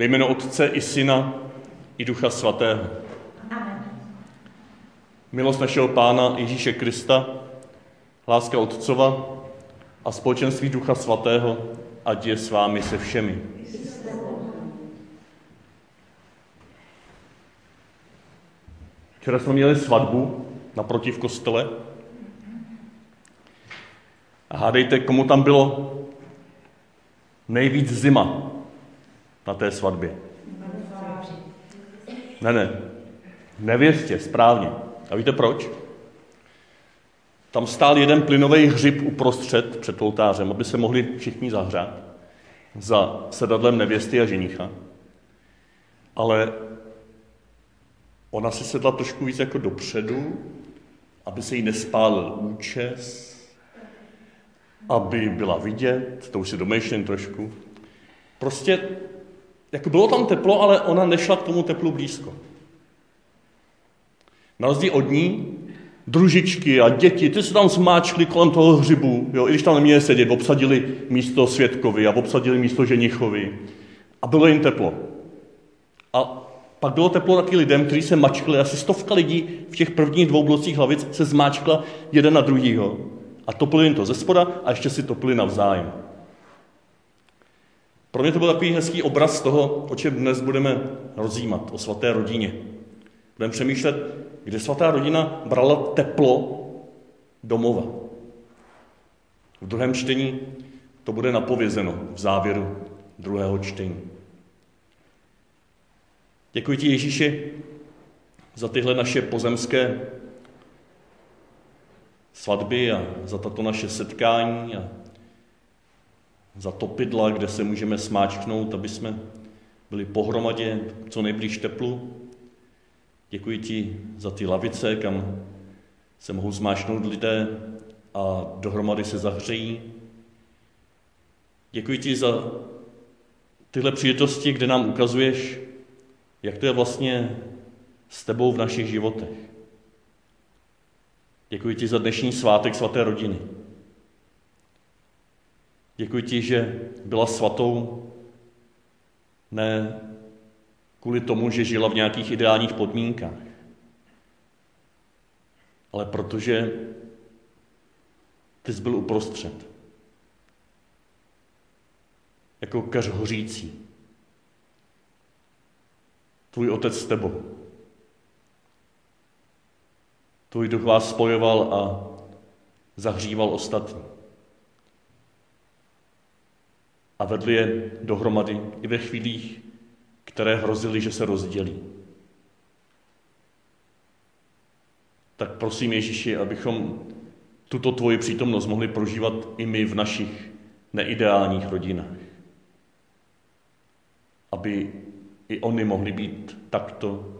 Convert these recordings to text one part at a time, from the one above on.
Ve jméno Otce i Syna i Ducha Svatého. Milost našeho Pána Ježíše Krista, láska Otcova a společenství Ducha Svatého, ať je s vámi se všemi. Včera jsme měli svatbu naproti v kostele. A hádejte, komu tam bylo nejvíc zima na té svatbě. Ne, ne. Nevěstě, správně. A víte proč? Tam stál jeden plynový hřib uprostřed před oltářem, aby se mohli všichni zahřát za sedadlem nevěsty a ženicha. Ale ona si sedla trošku víc jako dopředu, aby se jí nespálil účes, aby byla vidět, to už si domýšlím trošku. Prostě, jako bylo tam teplo, ale ona nešla k tomu teplu blízko. Na rozdíl od ní, družičky a děti, ty se tam zmáčkli kolem toho hřibu, jo, i když tam neměli sedět, obsadili místo světkovi a obsadili místo ženichovi. A bylo jim teplo. A pak bylo teplo taky lidem, kteří se mačkli. Asi stovka lidí v těch prvních dvou blocích hlavic se zmáčkla jeden na druhýho. A topili jim to ze spoda a ještě si topili navzájem. Pro mě to byl takový hezký obraz toho, o čem dnes budeme rozjímat, o svaté rodině. Budeme přemýšlet, kde svatá rodina brala teplo domova. V druhém čtení to bude napovězeno v závěru druhého čtení. Děkuji ti, Ježíši, za tyhle naše pozemské svatby a za tato naše setkání a za topidla, kde se můžeme smáčknout, aby jsme byli pohromadě co nejblíž teplu. Děkuji ti za ty lavice, kam se mohou zmáčknout lidé a dohromady se zahřejí. Děkuji ti za tyhle příležitosti, kde nám ukazuješ, jak to je vlastně s tebou v našich životech. Děkuji ti za dnešní svátek svaté rodiny. Děkuji ti, že byla svatou ne kvůli tomu, že žila v nějakých ideálních podmínkách, ale protože ty jsi byl uprostřed. Jako kař hořící. Tvůj otec s tebou. Tvůj duch vás spojoval a zahříval ostatní. A vedli je dohromady i ve chvílích, které hrozily, že se rozdělí. Tak prosím Ježíši, abychom tuto tvoji přítomnost mohli prožívat i my v našich neideálních rodinách. Aby i oni mohli být takto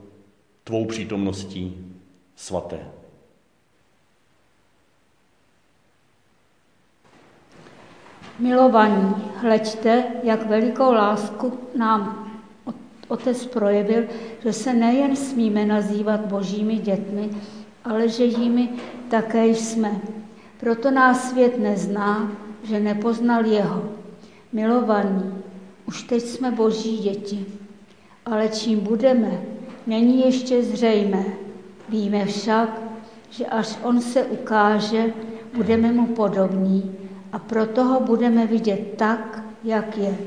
tvou přítomností svaté. Milovaní, hleďte, jak velikou lásku nám Otec projevil, že se nejen smíme nazývat božími dětmi, ale že jimi také jsme. Proto nás svět nezná, že nepoznal jeho. Milovaní, už teď jsme boží děti, ale čím budeme, není ještě zřejmé. Víme však, že až on se ukáže, budeme mu podobní a proto ho budeme vidět tak, jak je.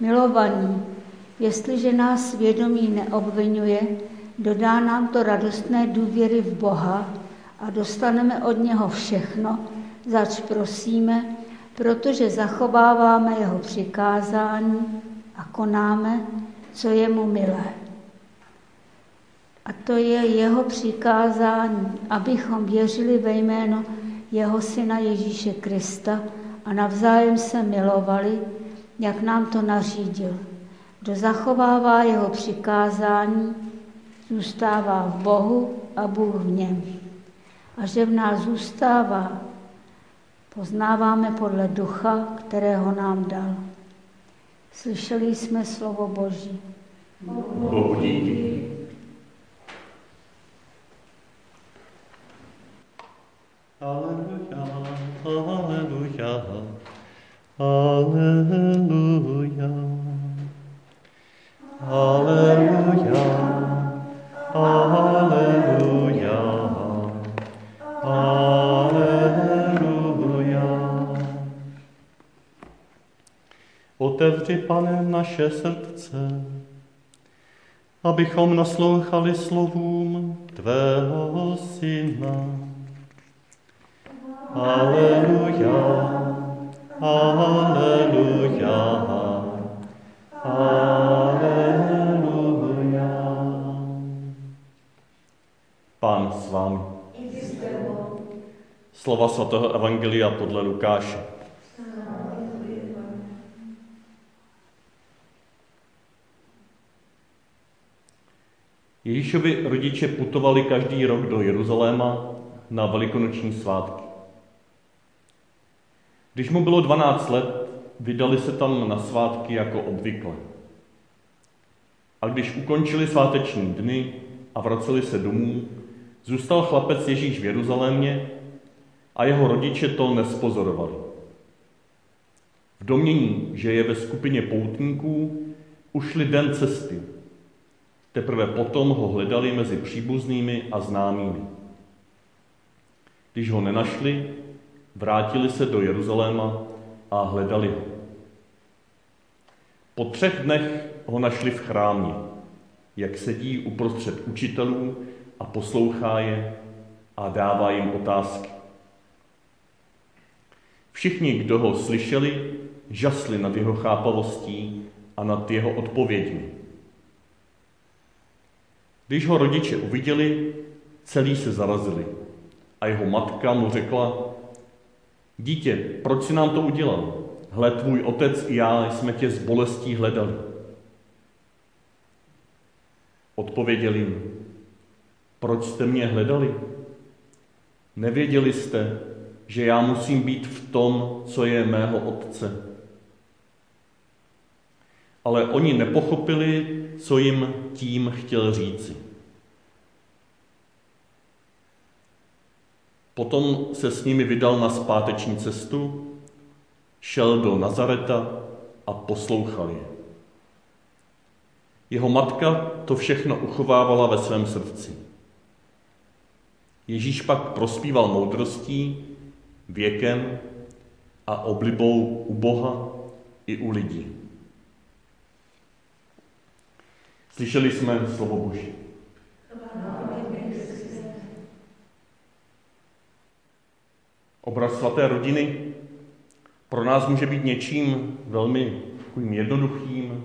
Milovaní, jestliže nás svědomí neobvinuje, dodá nám to radostné důvěry v Boha a dostaneme od něho všechno, zač prosíme, protože zachováváme jeho přikázání a konáme, co je mu milé. A to je jeho přikázání, abychom věřili ve jméno jeho syna Ježíše Krista a navzájem se milovali, jak nám to nařídil. Kdo zachovává jeho přikázání, zůstává v Bohu a Bůh v něm. A že v nás zůstává, poznáváme podle ducha, kterého nám dal. Slyšeli jsme slovo Boží. Bohu díky. Aleluja, aleluja, aleluja, aleluja, aleluja, aleluja. Otevři, pane, naše srdce, abychom naslouchali slovům Tvého Syna. Aleluja, aleluja, aleluja. Pán s vámi. Slova svatého Evangelia podle Lukáše. Ježíšovi rodiče putovali každý rok do Jeruzaléma na velikonoční svátky. Když mu bylo 12 let, vydali se tam na svátky jako obvykle. A když ukončili sváteční dny a vraceli se domů, zůstal chlapec Ježíš v Jeruzalémě a jeho rodiče to nespozorovali. V domění, že je ve skupině poutníků, ušli den cesty Teprve potom ho hledali mezi příbuznými a známými. Když ho nenašli, vrátili se do Jeruzaléma a hledali ho. Po třech dnech ho našli v chrámě, jak sedí uprostřed učitelů a poslouchá je a dává jim otázky. Všichni, kdo ho slyšeli, žasli nad jeho chápavostí a nad jeho odpověďmi. Když ho rodiče uviděli, celý se zarazili. A jeho matka mu řekla, dítě, proč si nám to udělal? Hle, tvůj otec i já jsme tě z bolestí hledali. Odpověděli jim, proč jste mě hledali? Nevěděli jste, že já musím být v tom, co je mého otce. Ale oni nepochopili, co jim tím chtěl říci. Potom se s nimi vydal na zpáteční cestu, šel do Nazareta a poslouchal je. Jeho matka to všechno uchovávala ve svém srdci. Ježíš pak prospíval moudrostí, věkem a oblibou u Boha i u lidí. Slyšeli jsme slovo Boží. Obraz svaté rodiny pro nás může být něčím velmi jednoduchým,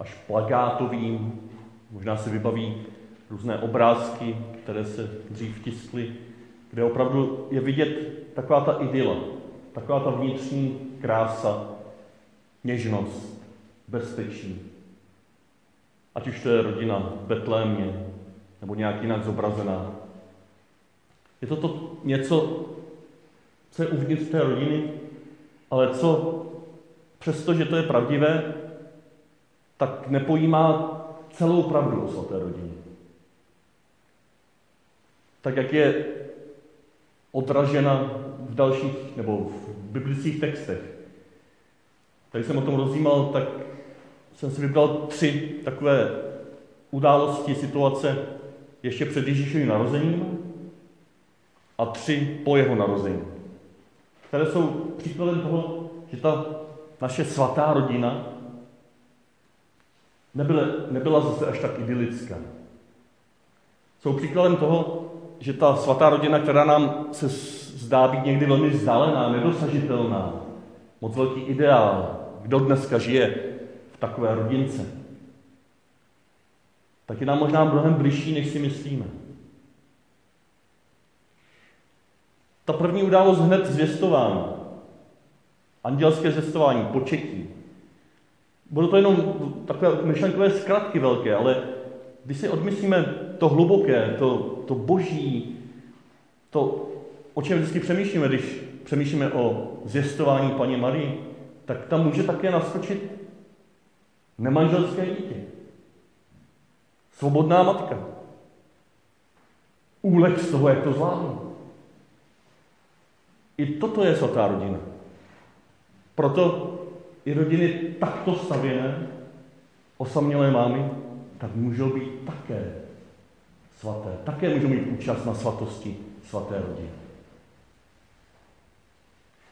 až plagátovým. Možná se vybaví různé obrázky, které se dřív tiskly, kde opravdu je vidět taková ta idyla, taková ta vnitřní krása, něžnost, bezpečí, Ať už to je rodina v Betlémě, nebo nějak jinak zobrazená. Je to, to něco, co je uvnitř té rodiny, ale co přesto, že to je pravdivé, tak nepojímá celou pravdu o svaté rodině. Tak jak je odražena v dalších nebo v biblických textech. Tady jsem o tom rozjímal, tak jsem si vybral tři takové události, situace ještě před Ježíšovým narozením a tři po jeho narození, které jsou příkladem toho, že ta naše svatá rodina nebyla, nebyla zase až tak idylická. Jsou příkladem toho, že ta svatá rodina, která nám se zdá být někdy velmi vzdálená, nedosažitelná, moc velký ideál, kdo dneska žije takové rodince, tak je nám možná mnohem bližší, než si myslíme. Ta první událost hned zvěstování, andělské zvěstování, početí. Bylo to jenom takové myšlenkové zkratky velké, ale když si odmyslíme to hluboké, to, to boží, to, o čem vždycky přemýšlíme, když přemýšlíme o zvěstování paní Marii, tak tam může také naskočit Nemanželské dítě. Svobodná matka. Úlek z toho, jak to zvládnu. I toto je svatá rodina. Proto i rodiny takto stavěné, osamělé mámy, tak můžou být také svaté. Také můžou mít účast na svatosti svaté rodiny.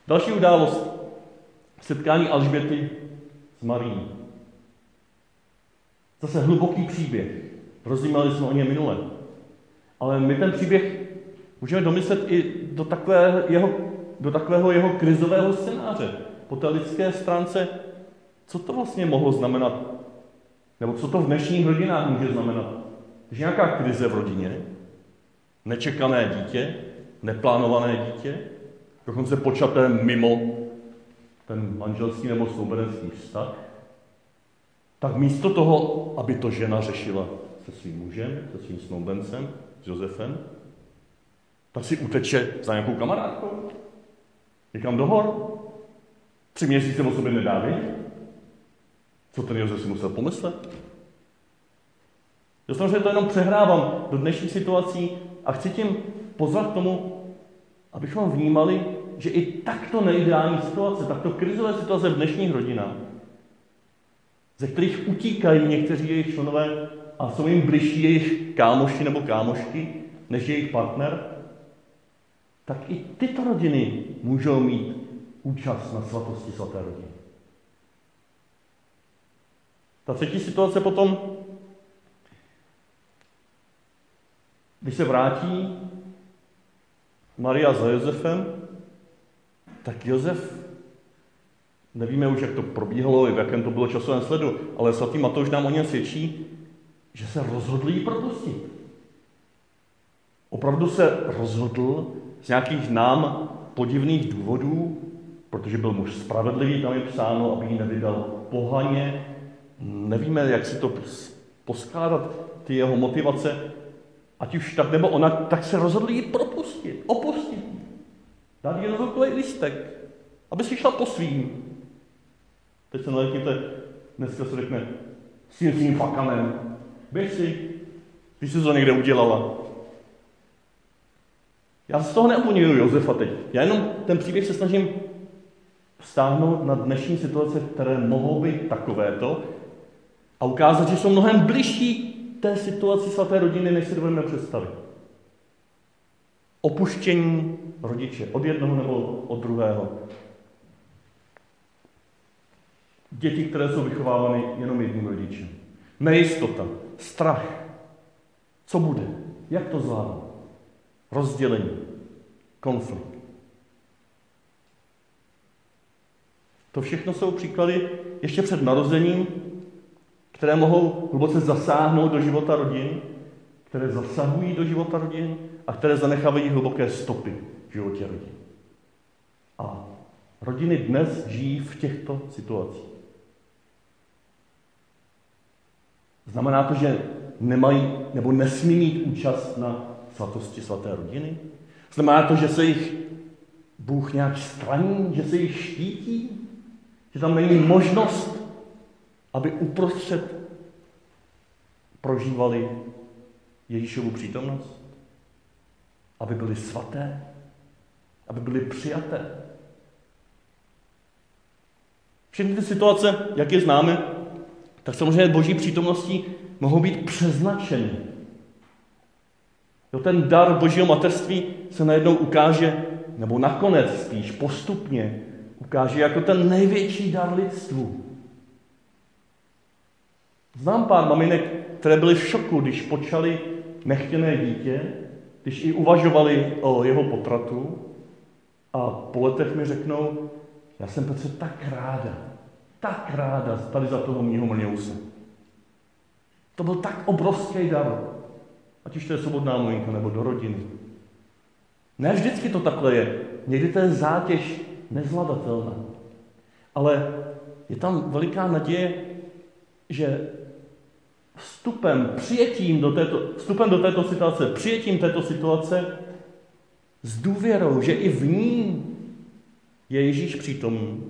Další událost, setkání Alžběty s Marí. Zase hluboký příběh. Rozjímali jsme o něm minule. Ale my ten příběh můžeme domyslet i do takového jeho, do takového jeho krizového scénáře. Po té lidské stránce, co to vlastně mohlo znamenat? Nebo co to v dnešních rodinách může znamenat? Když nějaká krize v rodině, nečekané dítě, neplánované dítě, dokonce počaté mimo ten manželský nebo souberenský vztah, tak místo toho, aby to žena řešila se svým mužem, se svým snoubencem, s Josefem, tak si uteče za nějakou kamarádkou, někam do hor. Tři měsíce o sobě nedá vědět. Co ten Josef si musel pomyslet? Já samozřejmě to jenom přehrávám do dnešních situací a chci tím pozvat k tomu, abychom vnímali, že i takto neideální situace, takto krizové situace v dnešních rodinách, ze kterých utíkají někteří jejich členové a jsou jim bližší jejich kámoši nebo kámošky, než jejich partner, tak i tyto rodiny můžou mít účast na svatosti svaté rodiny. Ta třetí situace potom, když se vrátí Maria za Josefem, tak Josef, nevíme už, jak to probíhalo, v jakém to bylo časovém sledu, ale svatý Matouš nám o něm svědčí, že se rozhodl ji propustit. Opravdu se rozhodl nějakých nám podivných důvodů, protože byl muž spravedlivý, tam je psáno, aby ji nevydal pohaně. Nevíme, jak si to poskládat, ty jeho motivace, ať už tak nebo ona, tak se rozhodli ji propustit, opustit. Dát jí rozhodkový listek, aby si šla po svým. Teď se naletíte, dneska se řekne, s tím svým fakanem. Běž si, když jsi to někde udělala. Já z toho neobvinuju Josefa teď. Já jenom ten příběh se snažím vztáhnout na dnešní situace, které mohou být takovéto a ukázat, že jsou mnohem bližší té situaci svaté rodiny, než si dovedeme představit. Opuštění rodiče od jednoho nebo od druhého. Děti, které jsou vychovávány jenom jedním rodičem. Nejistota, strach. Co bude? Jak to zvládnout? Rozdělení, konflikt. To všechno jsou příklady ještě před narozením, které mohou hluboce zasáhnout do života rodin, které zasahují do života rodin a které zanechávají hluboké stopy v životě rodin. A rodiny dnes žijí v těchto situacích. Znamená to, že nemají nebo nesmí mít účast na svatosti svaté rodiny? Znamená to, že se jich Bůh nějak straní, že se jich štítí? Že tam není možnost, aby uprostřed prožívali Ježíšovu přítomnost? Aby byli svaté? Aby byli přijaté? Všechny ty situace, jak je známe, tak samozřejmě boží přítomností mohou být přeznačeny Jo, ten dar božího materství se najednou ukáže, nebo nakonec spíš postupně ukáže jako ten největší dar lidstvu. Znám pár maminek, které byly v šoku, když počali nechtěné dítě, když i uvažovali o jeho potratu a po letech mi řeknou, já jsem Petře tak ráda, tak ráda tady za toho mýho mlňouse. To byl tak obrovský dar. Ať už to je svobodná maminka nebo do rodiny. Ne vždycky to takhle je. Někdy to je zátěž nezvladatelná. Ale je tam veliká naděje, že vstupem, přijetím do této, vstupem do této situace, přijetím této situace s důvěrou, že i v ní je Ježíš přítomný,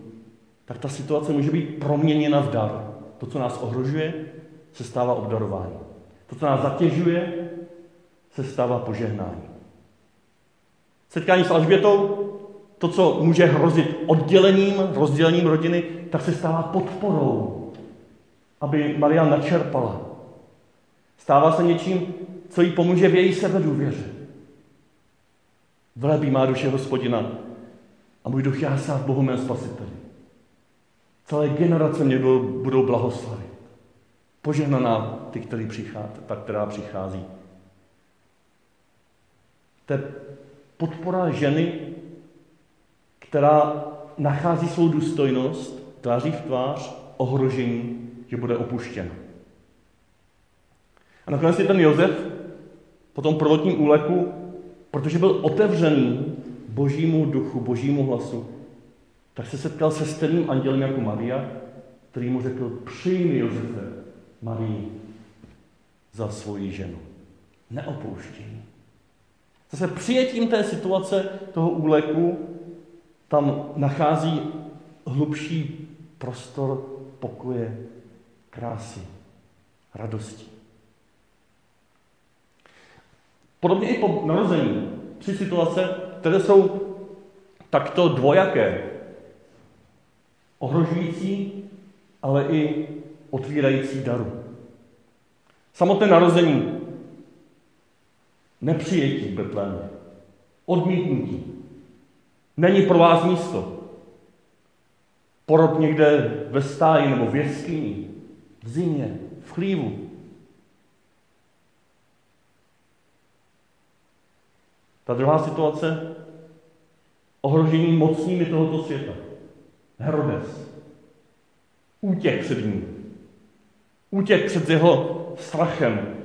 tak ta situace může být proměněna v dar. To, co nás ohrožuje, se stává obdarování. To, co nás zatěžuje, se stává požehnání. Setkání s Alžbětou, to, co může hrozit oddělením, rozdělením rodiny, tak se stává podporou, aby Maria načerpala. Stává se něčím, co jí pomůže v její sebedůvěře. Velebí má duše hospodina a můj duch jásá v Bohu mém spasiteli. Celé generace mě budou blahoslavit. Požehnaná ty, který přichází, ta, která přichází. To je podpora ženy, která nachází svou důstojnost tváří v tvář ohrožení, že bude opuštěna. A nakonec je ten Josef po tom prvotním úleku, protože byl otevřený božímu duchu, božímu hlasu, tak se setkal se stejným andělem jako Maria, který mu řekl, přijmi Josefe, Marii, za svoji ženu. Neopouštění. Zase přijetím té situace, toho úleku, tam nachází hlubší prostor pokoje, krásy, radosti. Podobně i po narození. Tři situace, které jsou takto dvojaké. Ohrožující, ale i otvírající daru. Samotné narození, nepřijetí Betlémě, odmítnutí. Není pro vás místo. Porod někde ve stáji nebo v jeskyni, v zimě, v chlívu. Ta druhá situace, ohrožení mocnými tohoto světa. Herodes. Útěk před ním. Útěk před jeho strachem,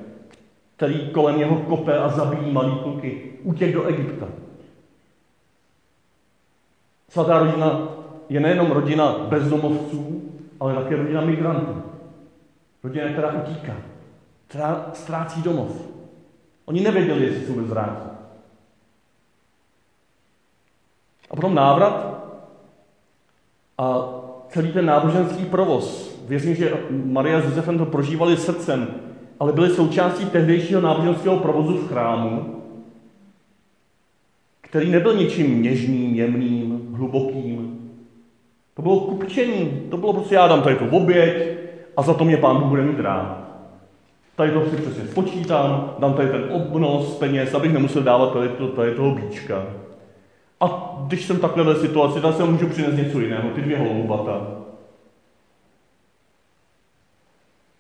který kolem něho kope a zabíjí malý kluky. Útěk do Egypta. Svatá rodina je nejenom rodina bezdomovců, ale také rodina migrantů. Rodina, která utíká, která ztrácí domov. Oni nevěděli, jestli se vůbec vrátí. A potom návrat a celý ten náboženský provoz. Věřím, že Maria s Josefem to prožívali srdcem, ale byli součástí tehdejšího náboženského provozu v chrámu, který nebyl ničím něžným, jemným, hlubokým. To bylo kupčení, to bylo prostě já dám tady tu oběť a za to mě pán Bůh bude mít rád. Tady to si přesně spočítám, dám tady ten obnos peněz, abych nemusel dávat tady, to, tady toho bíčka. A když jsem takhle ve situaci, tak se můžu přinést něco jiného, ty dvě holoubata.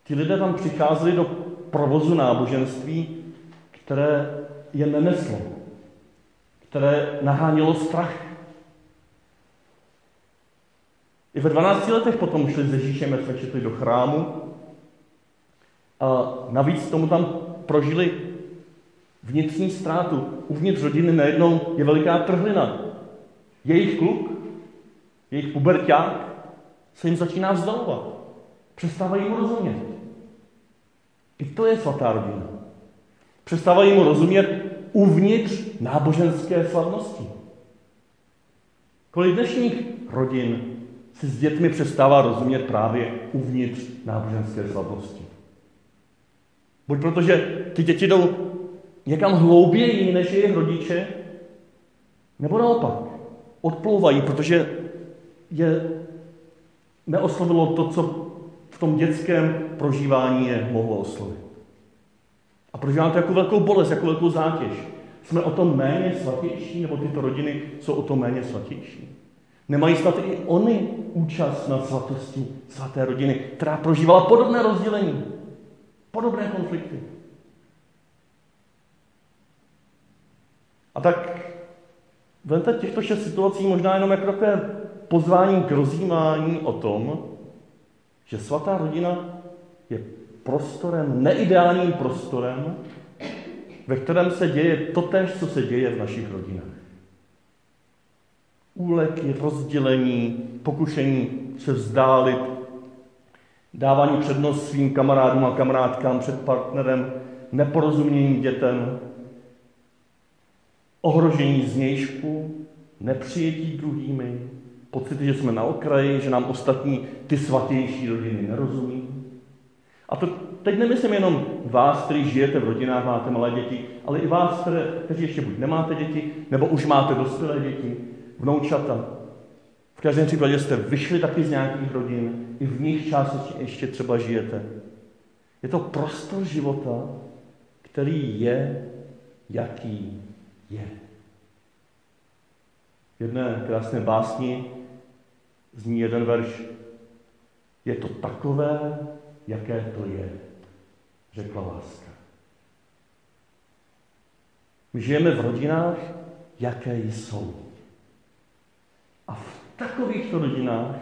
Ti lidé tam přicházeli do provozu náboženství, které je neneslo, které nahánělo strach. I ve 12 letech potom šli s Ježíšem, jak jsme do chrámu a navíc tomu tam prožili vnitřní ztrátu. Uvnitř rodiny najednou je veliká trhlina. Jejich kluk, jejich puberták se jim začíná vzdalovat. Přestávají mu rozumět. I to je svatá rodina. Přestávají mu rozumět uvnitř náboženské slavnosti. Kolik dnešních rodin si s dětmi přestává rozumět právě uvnitř náboženské slavnosti. Buď protože ty děti jdou někam hlouběji než jejich rodiče, nebo naopak, odplouvají, protože je neoslovilo to, co v tom dětském prožívání je mohlo oslovit. A prožívám to jako velkou bolest, jako velkou zátěž. Jsme o tom méně svatější, nebo tyto rodiny jsou o tom méně svatější. Nemají snad i oni účast na svatosti svaté rodiny, která prožívala podobné rozdělení, podobné konflikty. A tak vemte těchto šest situací možná jenom jako takové pozvání k rozjímání o tom, že svatá rodina je prostorem, neideálním prostorem, ve kterém se děje totéž, co se děje v našich rodinách. Úleky, rozdělení, pokušení se vzdálit, dávání přednost svým kamarádům a kamarádkám před partnerem, neporozuměním dětem, ohrožení znějšku, nepřijetí druhými, pocity, že jsme na okraji, že nám ostatní ty svatější rodiny nerozumí. A to teď nemyslím jenom vás, kteří žijete v rodinách, máte malé děti, ale i vás, které, kteří ještě buď nemáte děti, nebo už máte dospělé děti, vnoučata. V každém případě jste vyšli taky z nějakých rodin, i v nich částečně ještě třeba žijete. Je to prostor života, který je, jaký je. V jedné krásné básni zní jeden verš. Je to takové, jaké to je, řekla láska. My žijeme v rodinách, jaké jsou. A v takovýchto rodinách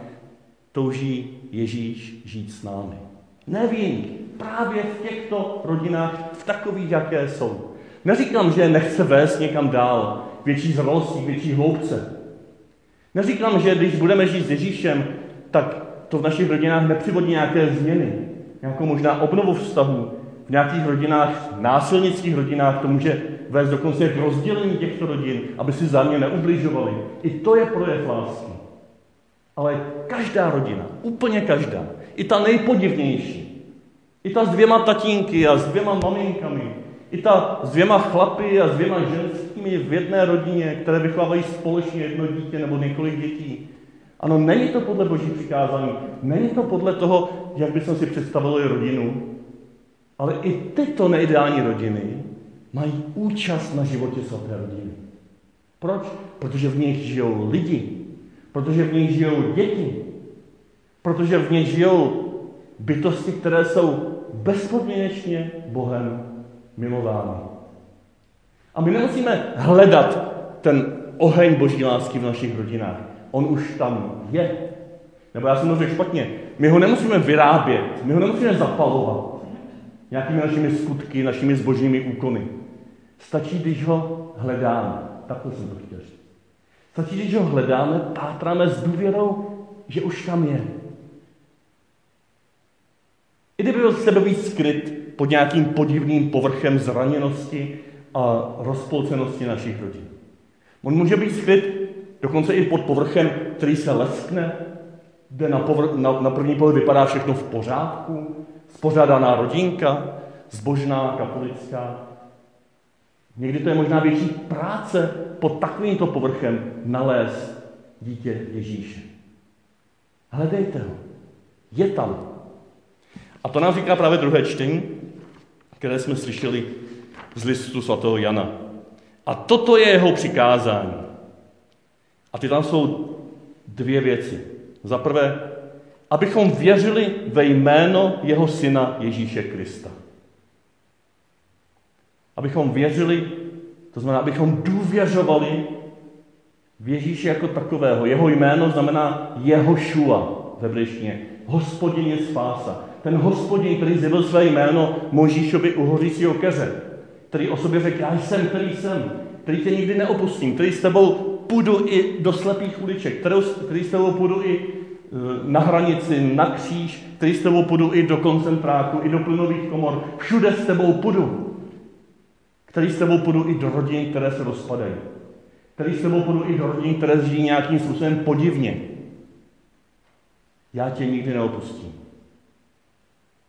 touží Ježíš žít s námi. Nevím, právě v těchto rodinách, v takových, jaké jsou. Neříkám, že nechce vést někam dál, větší znalostí, větší hloubce. Neříkám, že když budeme žít s Ježíšem, tak to v našich rodinách nepřivodí nějaké změny, nějakou možná obnovu vztahu. V nějakých rodinách, násilnických rodinách, to může vést dokonce k rozdělení těchto rodin, aby si zámě neubližovali. I to je projev lásky. Ale každá rodina, úplně každá, i ta nejpodivnější, i ta s dvěma tatínky a s dvěma maminkami, i ta s dvěma chlapy a s dvěma ženskými v jedné rodině, které vychovávají společně jedno dítě nebo několik dětí. Ano, není to podle boží přikázání, není to podle toho, jak bychom si představili rodinu, ale i tyto neideální rodiny mají účast na životě svaté rodiny. Proč? Protože v nich žijou lidi, protože v nich žijou děti, protože v nich žijou bytosti, které jsou bezpodmínečně Bohem milovány. A my nemusíme hledat ten oheň boží lásky v našich rodinách. On už tam je. Nebo já jsem to řekl špatně. My ho nemusíme vyrábět, my ho nemusíme zapalovat nějakými našimi skutky, našimi zbožnými úkony. Stačí, když ho hledáme. Takhle jsem to chtěl říct. Stačí, když ho hledáme, pátráme s důvěrou, že už tam je. I kdyby byl sebe skryt pod nějakým podivným povrchem zraněnosti a rozpolcenosti našich rodin. On může být skryt dokonce i pod povrchem, který se leskne, kde na, povr- na, na první pohled vypadá všechno v pořádku, spořádaná rodinka, zbožná, katolická. Někdy to je možná větší práce pod takovýmto povrchem nalézt dítě Ježíše. Hledejte ho. Je tam. A to nám říká právě druhé čtení, které jsme slyšeli z listu svatého Jana. A toto je jeho přikázání. A ty tam jsou dvě věci. Za prvé, abychom věřili ve jméno jeho syna Ježíše Krista. Abychom věřili, to znamená, abychom důvěřovali v Ježíše jako takového. Jeho jméno znamená Jehošua v hebrejštině. Hospodin je spása. Ten hospodin, který zjevil své jméno Možíšovi u hořícího keře, který o sobě řekl, já jsem, který jsem, který tě nikdy neopustím, který s tebou půjdu i do slepých uliček, který, s tebou půjdu i e, na hranici, na kříž, který s tebou půjdu i do koncentráku, i do plynových komor, všude s tebou půjdu, který s tebou půjdu i do rodin, které se rozpadají, který s tebou půjdu i do rodin, které žijí nějakým způsobem podivně. Já tě nikdy neopustím.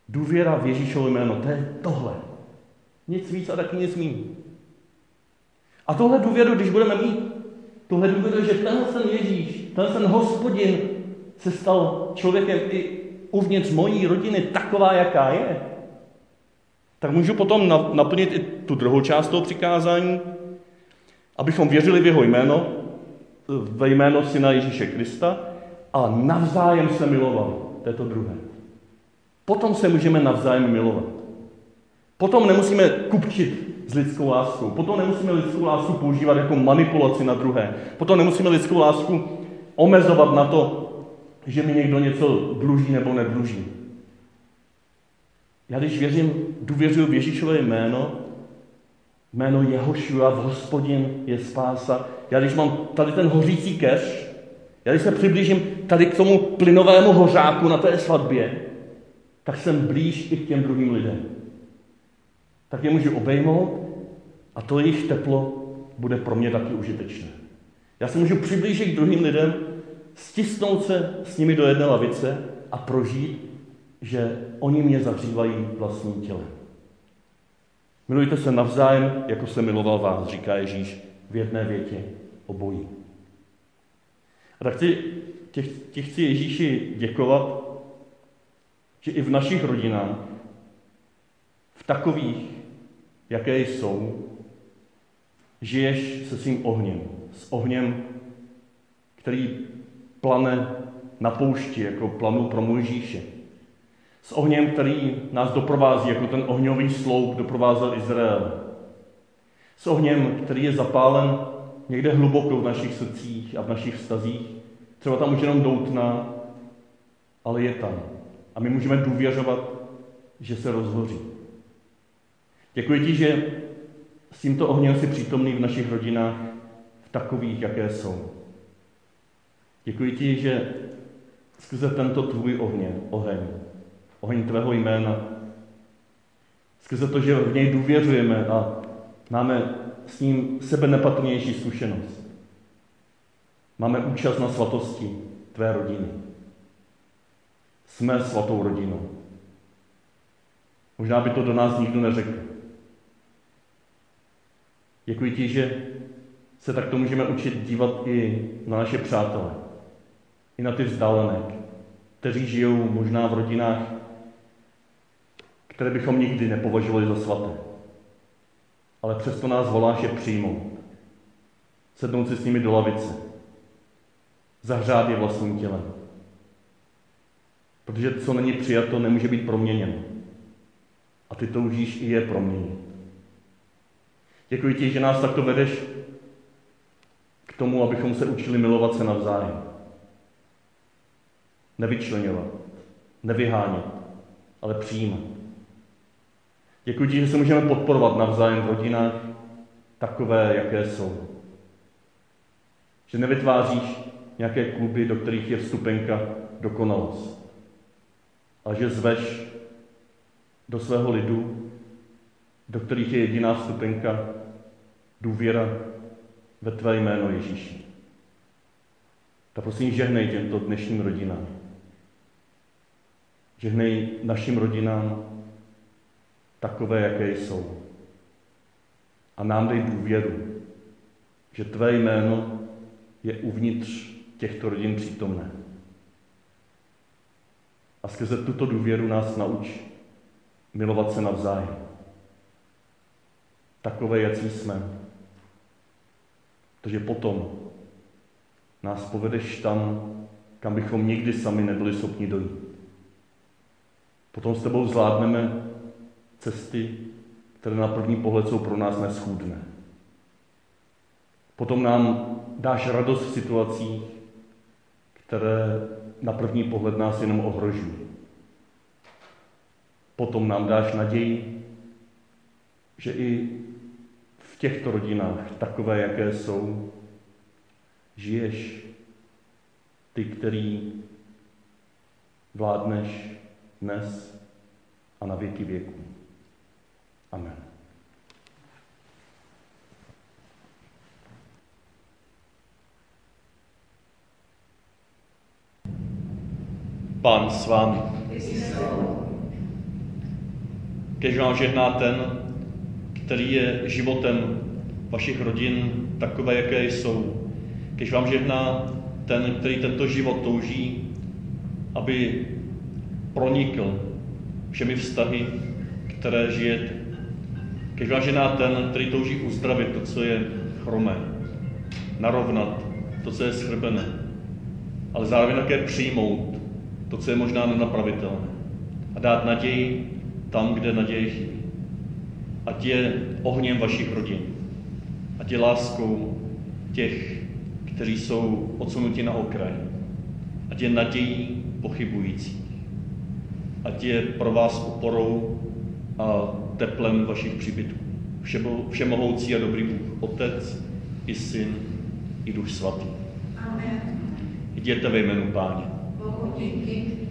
Důvěra v Ježíšovo jméno, to je tohle. Nic víc a taky nic méně. A tohle důvěru, když budeme mít, tohle důvěru, že tenhle ten Ježíš, tenhle ten hospodin se stal člověkem i uvnitř mojí rodiny taková, jaká je, tak můžu potom naplnit i tu druhou část toho přikázání, abychom věřili v jeho jméno, ve jméno Syna Ježíše Krista a navzájem se milovali. To je to druhé. Potom se můžeme navzájem milovat. Potom nemusíme kupčit s lidskou láskou. Potom nemusíme lidskou lásku používat jako manipulaci na druhé. Potom nemusíme lidskou lásku omezovat na to, že mi někdo něco dluží nebo nedluží. Já když věřím, důvěřuji v Ježíšové jméno, jméno Jehošua, v hospodin je spása. Já když mám tady ten hořící keř, já když se přiblížím tady k tomu plynovému hořáku na té svatbě, tak jsem blíž i k těm druhým lidem. Tak je můžu obejmout a to jejich teplo bude pro mě taky užitečné. Já se můžu přiblížit k druhým lidem, stisnout se s nimi do jedné lavice a prožít, že oni mě zahřívají vlastním tělem. Milujte se navzájem, jako se miloval vás, říká Ježíš v jedné větě obojí. A tak ti, tě, tě chci Ježíši děkovat, že i v našich rodinách, v takových, jaké jsou, žiješ se svým ohněm. S ohněm, který plane na poušti, jako planu pro Mojžíše. S ohněm, který nás doprovází, jako ten ohňový sloup doprovázel Izrael. S ohněm, který je zapálen někde hluboko v našich srdcích a v našich vztazích. Třeba tam už jenom doutná, ale je tam. A my můžeme důvěřovat, že se rozhoří. Děkuji ti, že s tímto ohněm si přítomný v našich rodinách, v takových, jaké jsou. Děkuji ti, že skrze tento tvůj ohně, oheň, oheň tvého jména, skrze to, že v něj důvěřujeme a máme s ním sebe nepatrnější zkušenost. Máme účast na svatosti tvé rodiny. Jsme svatou rodinou. Možná by to do nás nikdo neřekl. Děkuji ti, že se takto můžeme učit dívat i na naše přátele, i na ty vzdálené, kteří žijou možná v rodinách, které bychom nikdy nepovažovali za svaté. Ale přesto nás voláš je přijmout. Sednout si s nimi do lavice. Zahřát je vlastním tělem. Protože co není přijato, nemůže být proměněno. A ty toužíš i je proměnit. Děkuji ti, že nás takto vedeš k tomu, abychom se učili milovat se navzájem. Nevyčlenovat, nevyhánět, ale přijímat. Děkuji ti, že se můžeme podporovat navzájem v rodinách takové, jaké jsou. Že nevytváříš nějaké kluby, do kterých je vstupenka dokonalost. Ale že zveš do svého lidu, do kterých je jediná vstupenka důvěra ve tvé jméno Ježíši. Tak prosím, žehnej těmto dnešním rodinám. Žehnej našim rodinám takové, jaké jsou. A nám dej důvěru, že tvé jméno je uvnitř těchto rodin přítomné. A skrze tuto důvěru nás nauč milovat se navzájem. Takové, jací jsme. Protože potom nás povedeš tam, kam bychom nikdy sami nebyli schopni dojít. Potom s tebou zvládneme cesty, které na první pohled jsou pro nás neschůdné. Potom nám dáš radost v situacích, které na první pohled nás jenom ohrožují. Potom nám dáš naději, že i těchto rodinách, takové, jaké jsou, žiješ ty, který vládneš dnes a na věky věků. Amen. Pán s vámi. Kež vám žehná ten, který je životem vašich rodin takové, jaké jsou. Kež vám žehná ten, který tento život touží, aby pronikl všemi vztahy, které žijete. Kež vám žehná ten, který touží uzdravit to, co je chromé, narovnat to, co je schrbené, ale zároveň také přijmout to, co je možná nenapravitelné a dát naději tam, kde naděje chybí. Ať je ohněm vašich rodin, ať je láskou těch, kteří jsou odsunuti na okraj, ať je nadějí pochybujících, ať je pro vás oporou a teplem vašich příbytků. Všemohoucí a dobrý Bůh, Otec i Syn i Duch Svatý. Amen. Jděte ve jménu Páně. Bohu díky.